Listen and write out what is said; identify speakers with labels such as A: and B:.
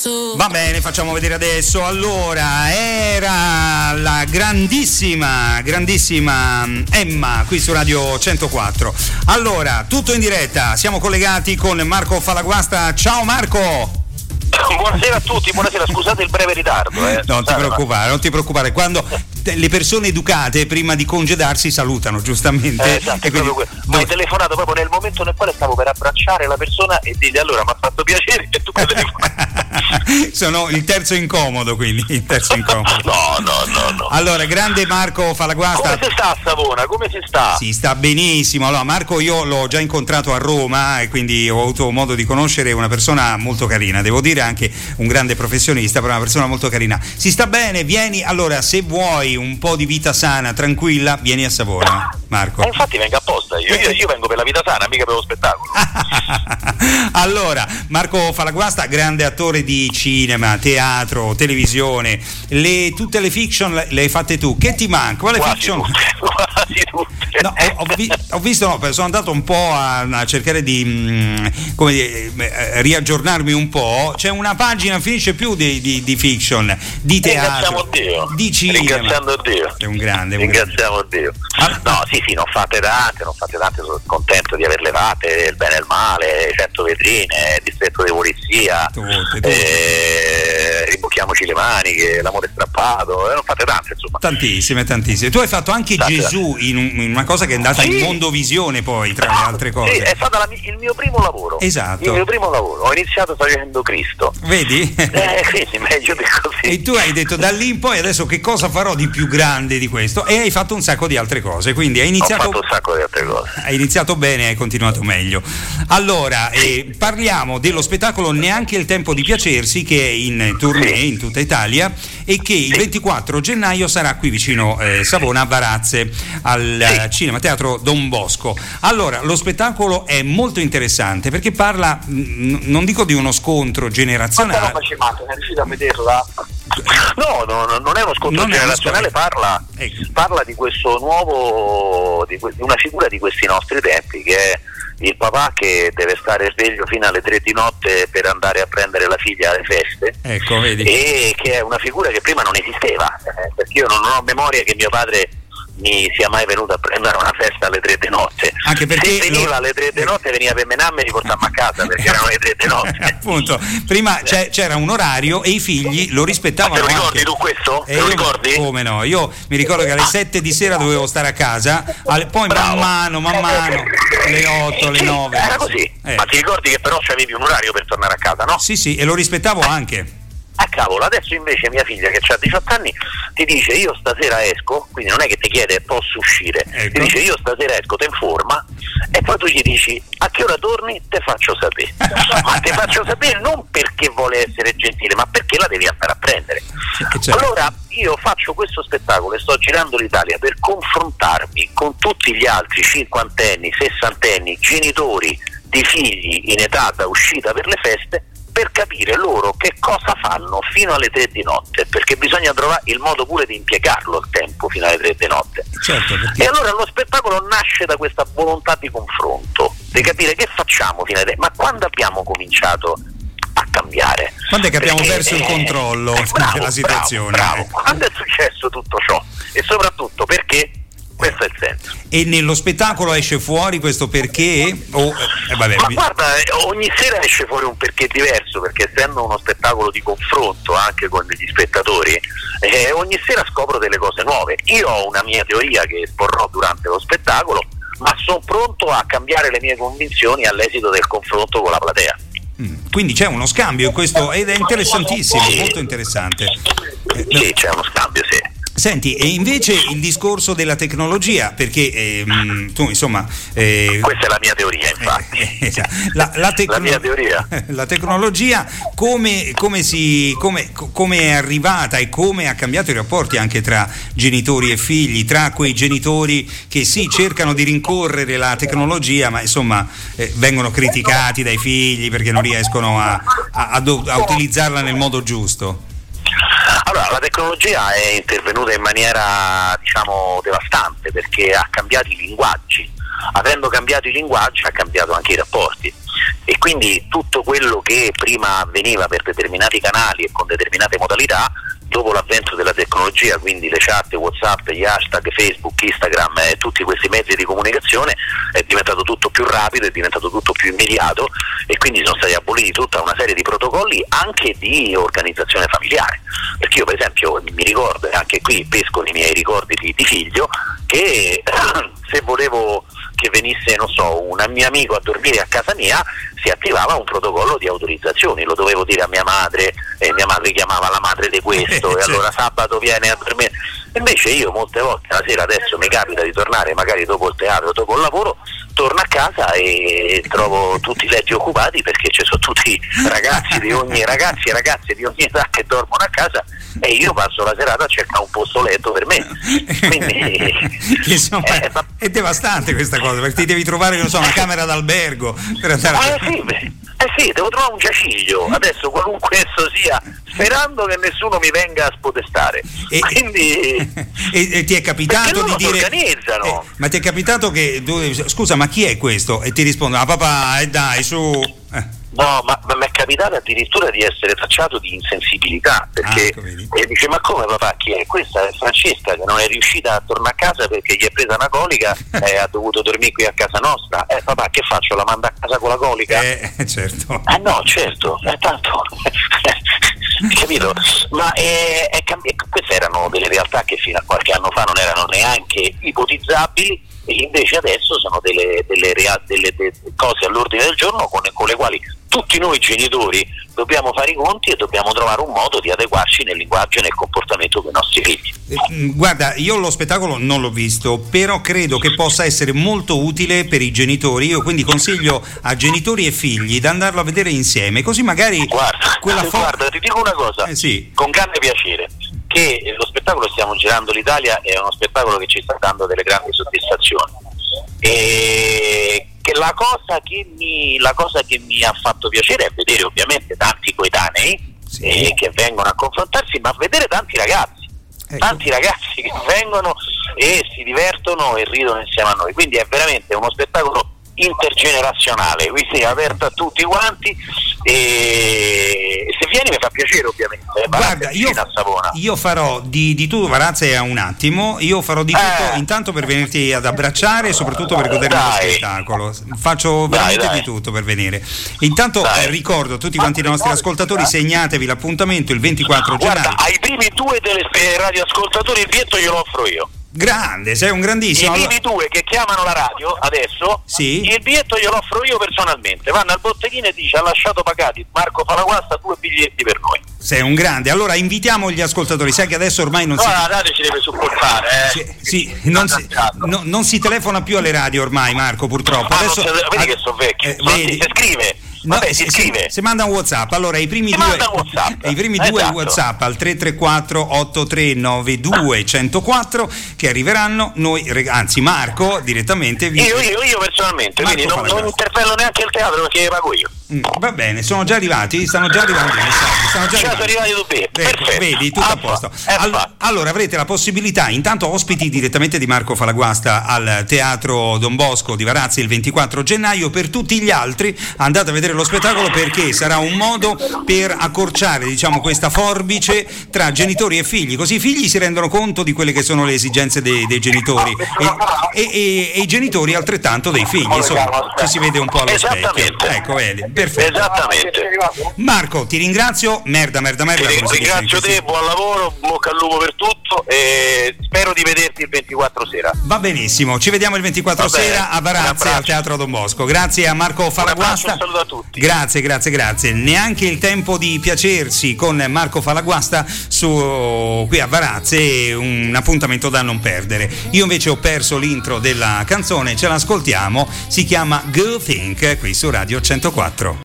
A: su.
B: Va bene, facciamo vedere adesso. Allora, era la grandissima, grandissima mm, Emma qui su Radio 104. Allora, tutto in diretta, siamo collegati con Marco Falaguasta. Ciao Marco!
C: Buonasera a tutti, buonasera, scusate il breve ritardo. Eh.
B: Non ti preoccupare, non ti preoccupare. Quando le persone educate prima di congedarsi salutano, giustamente.
C: Eh, esatto,
B: E quindi-.
C: Mi hai telefonato proprio nel momento nel quale stavo per abbracciare la persona e dirgli allora mi ha fatto piacere e tu
B: Sono il terzo incomodo, quindi il terzo incomodo.
C: No, no, no, no.
B: Allora, grande Marco Falaguasta.
C: Come si sta a Savona? Come si sta?
B: Si sta benissimo. Allora, Marco io l'ho già incontrato a Roma e quindi ho avuto modo di conoscere una persona molto carina, devo dire anche un grande professionista, però una persona molto carina. Si sta bene, vieni. Allora, se vuoi un po' di vita sana, tranquilla, vieni a Savona, Marco.
C: Eh, infatti vengo apposta, io, io, io vengo per la vita sana, mica per lo spettacolo.
B: Allora, Marco Falaguasta, grande attore di cinema, teatro, televisione, le- tutte le fiction le, le hai fatte tu. Che ti manca? Quale
C: Quasi
B: fiction?
C: tutte, quasi tutte.
B: No, ho, ho vi- ho visto, no, sono andato un po' a, a cercare di mm, come dire, eh, riaggiornarmi un po'. C'è una pagina, finisce più di, di- di fiction, di
C: Ringraziamo
B: teatro,
C: Dio.
B: di cinema.
C: Ringraziando Dio.
B: È un grande, un grande.
C: Ringraziamo Dio.
B: Ah.
C: No, sì, sì, non fate tante, non fate tante, sono contento di averle fatte, il bene e il male, 100 vetrine, distretto di polizia,
B: Tutte, tutte.
C: eh, ribucchiamoci le maniche, l'amore strappato, eh, non fate tante, insomma.
B: Tantissime, tantissime. Tu hai fatto anche
C: Tante.
B: Gesù in, un- in una cosa che è andata
C: Sì.
B: in mondovisione poi, tra le altre cose.
C: Sì, è stato il mio primo lavoro.
B: Esatto.
C: Il mio primo lavoro. Ho iniziato facendo Cristo.
B: Vedi?
C: Eh, quindi meglio di così.
B: E tu hai detto da lì in poi adesso che cosa farò di più grande di questo? E hai fatto un sacco di altre cose, quindi hai
C: Ho
B: iniziato,
C: fatto un sacco di altre cose.
B: hai iniziato bene e hai continuato meglio. Allora, eh, parliamo dello spettacolo Neanche il tempo di piacersi che è in tournée
C: Sì.
B: In tutta Italia e che il 24 gennaio sarà qui vicino eh, Savona a Varazze al eh, Cinema Teatro Don Bosco. Allora, lo spettacolo è molto interessante perché parla, mm, non dico di uno scontro generazionale,
C: facevate? Sei riuscito a vederla? No, no, no, non è uno scontro
B: Non
C: generazionale, parla,
B: Ecco.
C: parla di questo nuovo, di, que- di una figura di questi nostri tempi che è il papà che deve stare sveglio fino alle tre di notte per andare a prendere la figlia alle feste.
B: Ecco,
C: e che è una figura che prima non esisteva, eh, perché io non ho memoria che mio padre mi sia mai venuto a prendere una festa alle tre di notte.
B: Anche perché
C: Se veniva alle tre di notte veniva per menarmi e mi portava a casa perché erano le tre di notte.
B: Appunto, prima c'era un orario e i figli lo rispettavano.
C: Ma te lo ricordi
B: anche.
C: tu questo?
B: E
C: Te lo
B: io-
C: ricordi?
B: Come no? Io mi ricordo che alle 7 di sera dovevo stare a casa, poi man
C: Bravo.
B: mano, man mano, alle 8, alle
C: Sì,
B: 9.
C: Era così.
B: Eh,
C: Ma ti ricordi che però avevi un orario per tornare a casa, no?
B: Sì, sì, e lo rispettavo anche.
C: Ah cavolo, adesso invece mia figlia che ha 18 anni ti dice io stasera esco, quindi non è che ti chiede posso uscire,
B: Ecco.
C: ti dice io stasera esco, te informa e poi tu gli dici a che ora torni te faccio sapere. ma te faccio sapere non perché vuole essere gentile, ma perché la devi andare a prendere.
B: Certo.
C: Allora io faccio questo spettacolo e sto girando l'Italia per confrontarmi con tutti gli altri cinquantenni, sessantenni, genitori di figli in età da uscita per le feste per capire loro che cosa fanno fino alle tre di notte, perché bisogna trovare il modo pure di impiegarlo il tempo fino alle tre di notte.
B: Certo,
C: E
B: perché
C: allora lo spettacolo nasce da questa volontà di confronto, di capire che facciamo fino alle tre, ma quando abbiamo cominciato a cambiare?
B: Quando è che abbiamo
C: Perché,
B: perso il
C: eh,
B: controllo
C: eh, bravo,
B: della situazione?
C: Bravo, bravo. Quando è successo tutto ciò? E soprattutto perché? Questo è il senso.
B: E nello spettacolo esce fuori questo perché? O, eh, vabbè,
C: Ma guarda, eh, ogni sera esce fuori un perché diverso, perché essendo uno spettacolo di confronto anche con gli spettatori, eh, ogni sera scopro delle cose nuove. Io ho una mia teoria che esporrò durante lo spettacolo, ma sono pronto a cambiare le mie convinzioni all'esito del confronto con la platea.
B: Mm, Quindi c'è uno scambio questo ed è interessantissimo, molto interessante.
C: Sì, c'è uno scambio, sì.
B: Senti, e invece il discorso della tecnologia, perché ehm, tu insomma... eh,
C: Questa è la mia teoria, infatti.
B: eh, esatto. la, la tecno-
C: La mia teoria.
B: la tecnologia come, come si, come, co- come è arrivata e come ha cambiato i rapporti anche tra genitori e figli, tra quei genitori che sì cercano di rincorrere la tecnologia ma insomma eh, vengono criticati dai figli perché non riescono a, a- a a utilizzarla nel modo giusto.
C: Allora, la tecnologia è intervenuta in maniera, diciamo, devastante perché ha cambiato i linguaggi. Avendo cambiato i linguaggi ha cambiato anche i rapporti. e quindi tutto quello che prima avveniva per determinati canali e con determinate modalità dopo l'avvento della tecnologia, quindi le chat, Whatsapp, gli hashtag, Facebook, Instagram e tutti questi mezzi di comunicazione è diventato tutto più rapido, è diventato tutto più immediato e quindi sono stati aboliti tutta una serie di protocolli anche di organizzazione familiare. Perché io per esempio mi ricordo, anche qui pesco nei miei ricordi di, di figlio, che se volevo che venisse, non so, un mio amico a dormire a casa mia, si attivava un protocollo di autorizzazioni, lo dovevo dire a mia madre e mia madre chiamava la madre di questo e allora sabato viene a dormire. Invece io molte volte la sera adesso mi capita di tornare magari dopo il teatro, dopo il lavoro, torno a casa e trovo tutti i letti occupati perché ci sono tutti ragazzi di ogni ragazzi e ragazze di ogni età che dormono a casa e io passo la serata a cercare un posto letto per me. Quindi,
B: insomma, eh, ma... è devastante questa cosa perché ti devi trovare so, una camera d'albergo per andare
C: a... Eh sì, eh sì, devo trovare un giaciglio, adesso qualunque esso sia, sperando che nessuno mi venga a spodestare.
B: E,
C: Quindi,
B: e, e ti è capitato di dire...
C: organizzano.
B: Eh, ma ti è capitato che... Scusa, ma chi è questo? E ti rispondono, ah papà, eh, dai, su... Eh.
C: No, ma, ma mi è capitato addirittura di essere tacciato di insensibilità perché ah, e dice ma come papà chi è? Questa è Francesca che non è riuscita a tornare a casa perché gli è presa una colica e ha dovuto dormire qui a casa nostra. Eh papà che faccio? La manda a casa con la colica?
B: Eh, certo.
C: Ah no, certo, è tanto. capito? Ma è cambi- queste erano delle realtà che fino a qualche anno fa non erano neanche ipotizzabili invece adesso sono delle, delle, rea- delle, delle cose all'ordine del giorno con, con le quali tutti noi genitori dobbiamo fare i conti e dobbiamo trovare un modo di adeguarci nel linguaggio e nel comportamento dei nostri figli.
B: Eh, guarda, io lo spettacolo non l'ho visto, però credo che possa essere molto utile per i genitori. Io quindi consiglio a genitori e figli di andarlo a vedere insieme, così magari
C: guarda, fo- guarda ti dico una cosa,
B: eh, sì.
C: con grande piacere che lo spettacolo Stiamo girando l'Italia è uno spettacolo che ci sta dando delle grandi soddisfazioni. E che la cosa che, mi, la cosa che mi ha fatto piacere è vedere ovviamente tanti coetanei sì. eh, che vengono a confrontarsi, ma vedere tanti ragazzi, ecco. tanti ragazzi che vengono e si divertono e ridono insieme a noi. Quindi è veramente intergenerazionale, quindi è aperto a tutti quanti e se vieni mi fa piacere ovviamente.
B: Eh, Guarda, io, io, farò di, di tutto, Varazza è un attimo, io farò di tutto eh. intanto per venirti ad abbracciare e soprattutto per godere dello spettacolo. Faccio veramente dai, dai. di tutto per venire. Intanto eh, ricordo a tutti quanti i nostri ascoltatori, segnatevi l'appuntamento il 24
C: Guarda,
B: gennaio.
C: ai primi due delle radioascoltatori il biglietto glielo offro io.
B: Grande, sei un grandissimo.
C: I primi due che chiamano la radio adesso,
B: sì?
C: il biglietto glielo offro io personalmente. Vanno al botteghino e dice ha lasciato pagati Marco Palaguasta due biglietti per noi.
B: Sei un grande. Allora invitiamo gli ascoltatori. Sai che adesso ormai non
C: no,
B: si.
C: la radio ci deve supportare. Eh.
B: Sì, sì non, si, no, non, si, telefona più alle radio ormai, Marco, purtroppo.
C: Ah, adesso, vedi che sono vecchio. Eh, vedi, si scrive No, Vabbè, si,
B: scrive. Si, manda un WhatsApp. Allora, i primi, due,
C: WhatsApp.
B: i primi esatto. due WhatsApp al 334 8392 104 che arriveranno. Noi, anzi, Marco direttamente.
C: Vi... Io, io, io personalmente, Marco quindi non, non interpello neanche il teatro perché pago io.
B: Mm, va bene, sono già arrivati, stanno già arrivando i messaggi. Stanno già
C: arrivati. arrivati tutti. Ecco,
B: Perfetto. Vedi, tutto a posto. All- allora avrete la possibilità, intanto ospiti direttamente di Marco Falaguasta al Teatro Don Bosco di Varazzi il 24 gennaio. Per tutti gli altri andate a vedere lo spettacolo perché sarà un modo per accorciare diciamo, questa forbice tra genitori e figli, così i figli si rendono conto di quelle che sono le esigenze dei, dei genitori e, e, e, e, i genitori altrettanto dei figli. Insomma, ci si vede un po' allo specchio. Ecco, vedi. Perfetto.
C: Esattamente.
B: Marco, ti ringrazio. Merda, merda, merda.
C: Ti ringrazio te, buon lavoro, bocca al lupo per tutto e spero di vederti il 24 sera.
B: Va benissimo, ci vediamo il 24 sera a Varazze al Teatro Don Bosco. Grazie a Marco Falaguasta.
C: Un saluto a tutti.
B: Grazie, grazie, grazie. Neanche il tempo di piacersi con Marco Falaguasta su, qui a Varazze, un appuntamento da non perdere. Io invece ho perso l'intro della canzone, ce l'ascoltiamo, si chiama Girl Think qui su Radio 104.